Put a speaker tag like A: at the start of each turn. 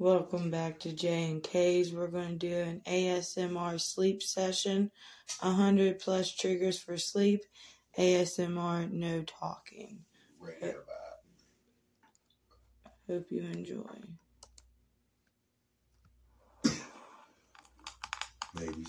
A: Welcome back to J and K's. We're going to do an ASMR sleep session. 100 plus triggers for sleep. ASMR, no talking.
B: Right
A: Hope you enjoy. Baby.